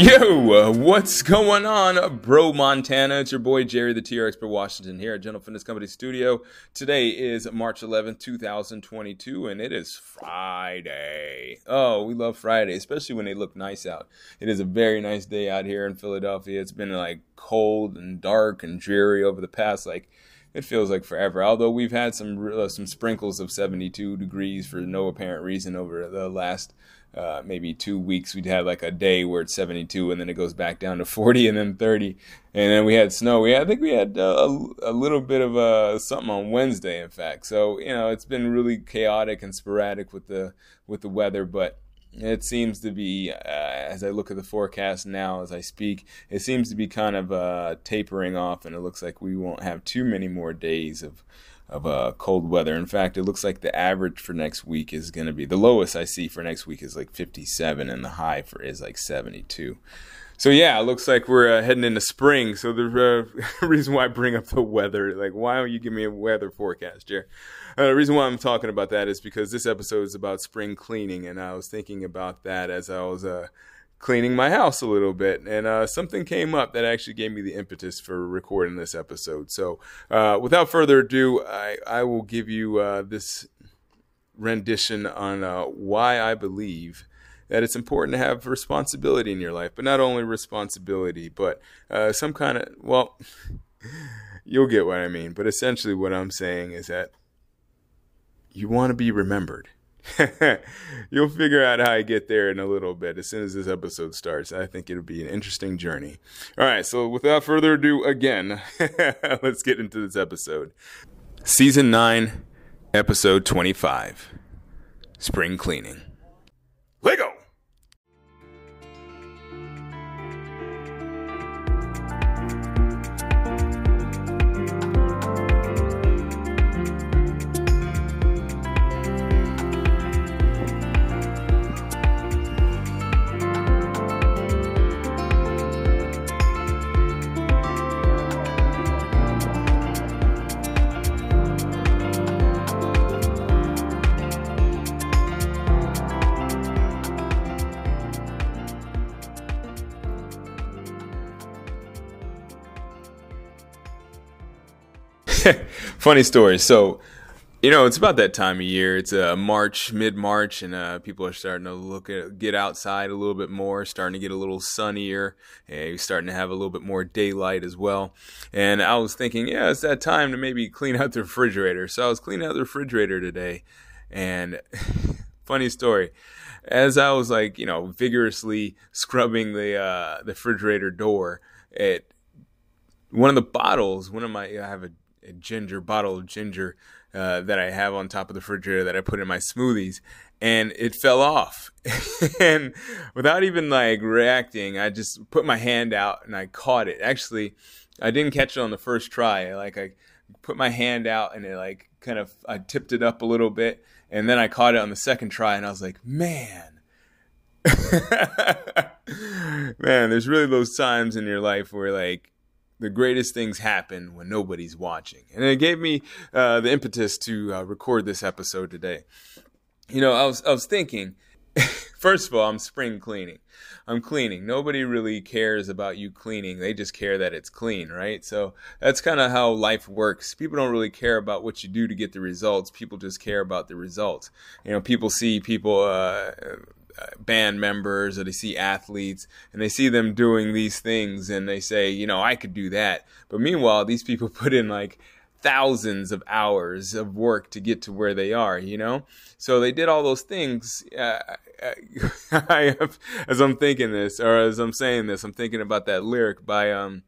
Yo, what's going on, bro Montana? It's your boy Jerry, the TR Expert Washington, here at General Fitness Company Studio. Today is March 11th, 2022, and it is Friday. Oh, we love Friday, especially when they look nice out. It is a very nice day out here in Philadelphia. It's been like cold and dark and dreary over the past like it feels like forever. Although we've had some uh, some sprinkles of 72 degrees for no apparent reason over the last uh, maybe two weeks. We'd have like a day where it's 72 and then it goes back down to 40 and then 30. And then we had snow. We had, I think we had uh, a, a little bit of uh, something on Wednesday, in fact. So you know, it's been really chaotic and sporadic with the with the weather, but it seems to be, uh, as I look at the forecast now, as I speak, it seems to be kind of uh, tapering off, and it looks like we won't have too many more days of of uh, cold weather. In fact, it looks like the average for next week is going to be the lowest I see for next week is like 57, and the high for is like 72. So yeah, it looks like we're uh, heading into spring. So the uh, reason why I bring up the weather, like why don't you give me a weather forecast, Jer? Uh, the reason why I'm talking about that is because this episode is about spring cleaning, and I was thinking about that as I was uh, cleaning my house a little bit, and uh, something came up that actually gave me the impetus for recording this episode. So uh, without further ado, I, I will give you uh, this rendition on uh, why I believe that it's important to have responsibility in your life, but not only responsibility, but uh, some kind of, well, you'll get what I mean. But essentially, what I'm saying is that you want to be remembered. You'll figure out how I get there in a little bit as soon as this episode starts. I think it'll be an interesting journey. All right, so without further ado, again, let's get into this episode. Season 9, Episode 25 Spring Cleaning. Funny story. So, you know, it's about that time of year. It's uh, March, mid March, and uh, people are starting to look at get outside a little bit more, starting to get a little sunnier, and starting to have a little bit more daylight as well. And I was thinking, yeah, it's that time to maybe clean out the refrigerator. So I was cleaning out the refrigerator today, and funny story. As I was like, you know, vigorously scrubbing the uh, the refrigerator door, it one of the bottles, one of my, I have a ginger bottle of ginger uh, that I have on top of the refrigerator that I put in my smoothies, and it fell off. and without even like reacting, I just put my hand out and I caught it. Actually, I didn't catch it on the first try. Like I put my hand out and it like kind of I tipped it up a little bit, and then I caught it on the second try, and I was like, man. man, there's really those times in your life where like the greatest things happen when nobody's watching. And it gave me uh, the impetus to uh, record this episode today. You know, I was I was thinking, first of all, I'm spring cleaning. I'm cleaning. Nobody really cares about you cleaning. They just care that it's clean, right? So that's kind of how life works. People don't really care about what you do to get the results. People just care about the results. You know, people see people uh, band members or they see athletes and they see them doing these things and they say, you know, I could do that. But meanwhile, these people put in like thousands of hours of work to get to where they are, you know? So they did all those things. Uh, I have, as I'm thinking this, or as I'm saying this, I'm thinking about that lyric by um,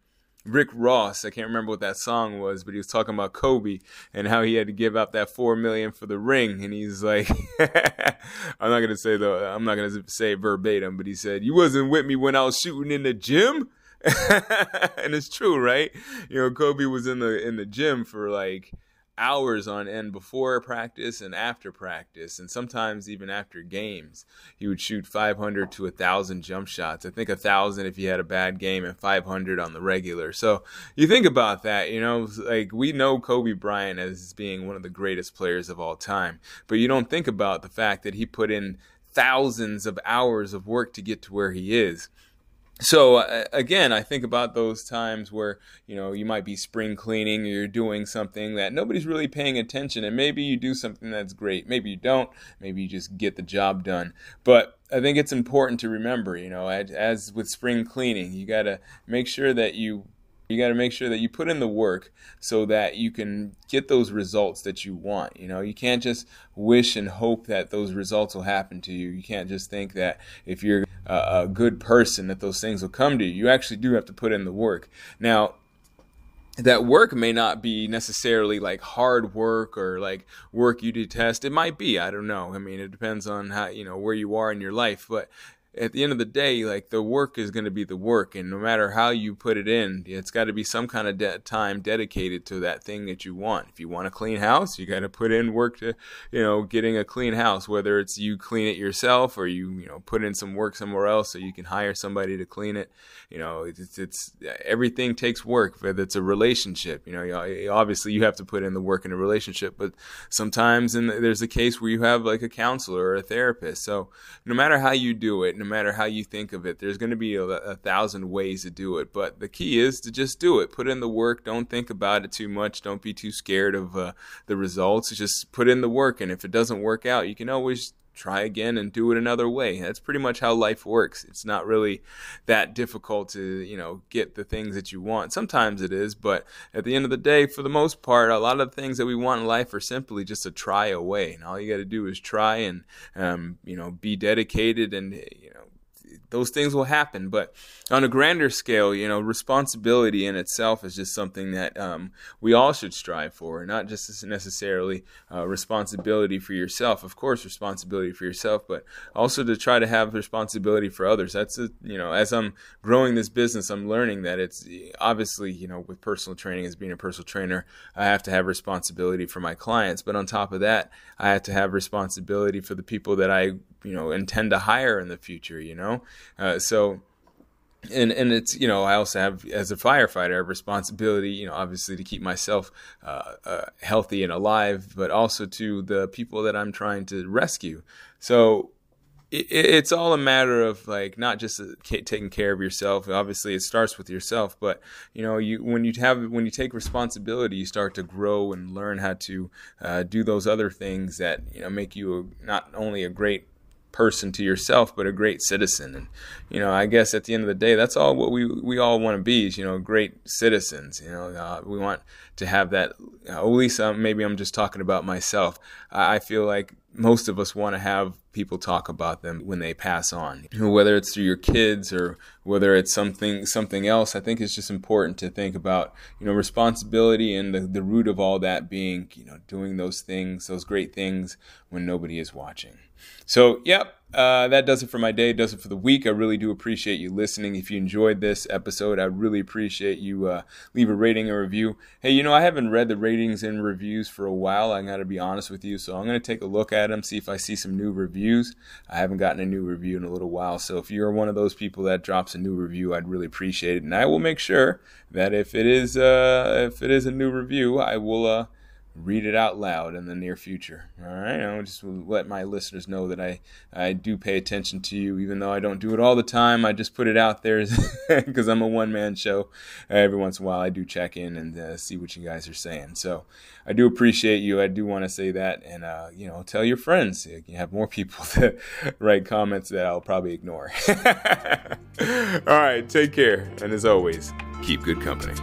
Rick Ross. I can't remember what that song was, but he was talking about Kobe and how he had to give up that four million for the ring. And he's like, I'm not gonna say though, I'm not gonna say verbatim, but he said, "You wasn't with me when I was shooting in the gym." and it's true, right? You know, Kobe was in the in the gym for like hours on end before practice and after practice, and sometimes even after games. He would shoot 500 to 1,000 jump shots. I think 1,000 if he had a bad game, and 500 on the regular. So you think about that, you know, like we know Kobe Bryant as being one of the greatest players of all time, but you don't think about the fact that he put in thousands of hours of work to get to where he is so uh, again, I think about those times where you know you might be spring cleaning or you're doing something that nobody's really paying attention, and maybe you do something that's great, maybe you don't, maybe you just get the job done. But I think it's important to remember, you know, as, as with spring cleaning, you got to make sure that you you got to make sure that you put in the work so that you can get those results that you want. You know, you can't just wish and hope that those results will happen to you. You can't just think that if you're a, good person that those things will come to you. You actually do have to put in the work. Now, that work may not be necessarily like hard work or like work you detest. It might be. I don't know. I mean, it depends on how, you know, where you are in your life. But at the end of the day, like the work is going to be the work, and no matter how you put it in, it's got to be some kind of de- time dedicated to that thing that you want. If you want a clean house, you got to put in work to, you know, getting a clean house. Whether it's you clean it yourself or you, you know, put in some work somewhere else so you can hire somebody to clean it. You know, it's, it's everything takes work. Whether it's a relationship, you know, obviously you have to put in the work in a relationship, but sometimes in the, there's a case where you have like a counselor or a therapist. So no matter how you do it no matter how you think of it. There's going to be a, a, thousand ways to do it, but the key is to just do it. Put in the work. Don't think about it too much. Don't be too scared of uh, the results. Just put in the work, and if it doesn't work out, you can always try again and do it another way. That's pretty much how life works. It's not really that difficult to, you know, get the things that you want. Sometimes it is, but at the end of the day, for the most part, a lot of the things that we want in life are simply just a try away. And all you got to do is try and, um, you know, be dedicated and, you know, those things will happen. But on a grander scale, you know, responsibility in itself is just something that um, we all should strive for, not just necessarily uh, responsibility for yourself. Of course, responsibility for yourself, but also to try to have responsibility for others. That's a, you know, as I'm growing this business, I'm learning that it's obviously, you know, with personal training as being a personal trainer, I have to have responsibility for my clients. But on top of that, I have to have responsibility for the people that I you know intend to hire in the future you know uh, so and and it's you know I also have as a firefighter I have responsibility you know obviously to keep myself uh, uh, healthy and alive but also to the people that I'm trying to rescue. So it, it's all a matter of like not just uh, taking care of yourself. Obviously it starts with yourself but you know you when you have when you take responsibility you start to grow and learn how to uh, do those other things that you know make you a, not only a great person to yourself, but a great citizen. And you know, I guess at the end of the day, that's all what we we all want to be is you know great citizens. You know, uh, we want to have that. At least uh, maybe I'm just talking about myself. I, I feel like most of us want to have people talk about them when they pass on whether it's through your kids or whether it's something something else i think it's just important to think about you know responsibility and the, the root of all that being you know doing those things those great things when nobody is watching so yep uh, that does it for my day, does it for the week. I really do appreciate you listening. If you enjoyed this episode, I really appreciate you uh, leave a rating and review. Hey, you know, I haven't read the ratings and reviews for a while. I got to be honest with you. So I'm going to take a look at them, see if I see some new reviews. I haven't gotten a new review in a little while. So if you're one of those people that drops a new review, I'd really appreciate it. And I will make sure that if it is, uh, if it is a new review, I will, uh, read it out loud in the near future. All right, I'll just let my listeners know that I I do pay attention to you, even though I don't do it all the time. I just put it out there because I'm a one man show. Every once in a while, I do check in and uh, see what you guys are saying. So I do appreciate you. I do want to say that, and uh, you know, tell your friends. You have more people that write comments that I'll probably ignore. all right, take care, and as always, keep good company.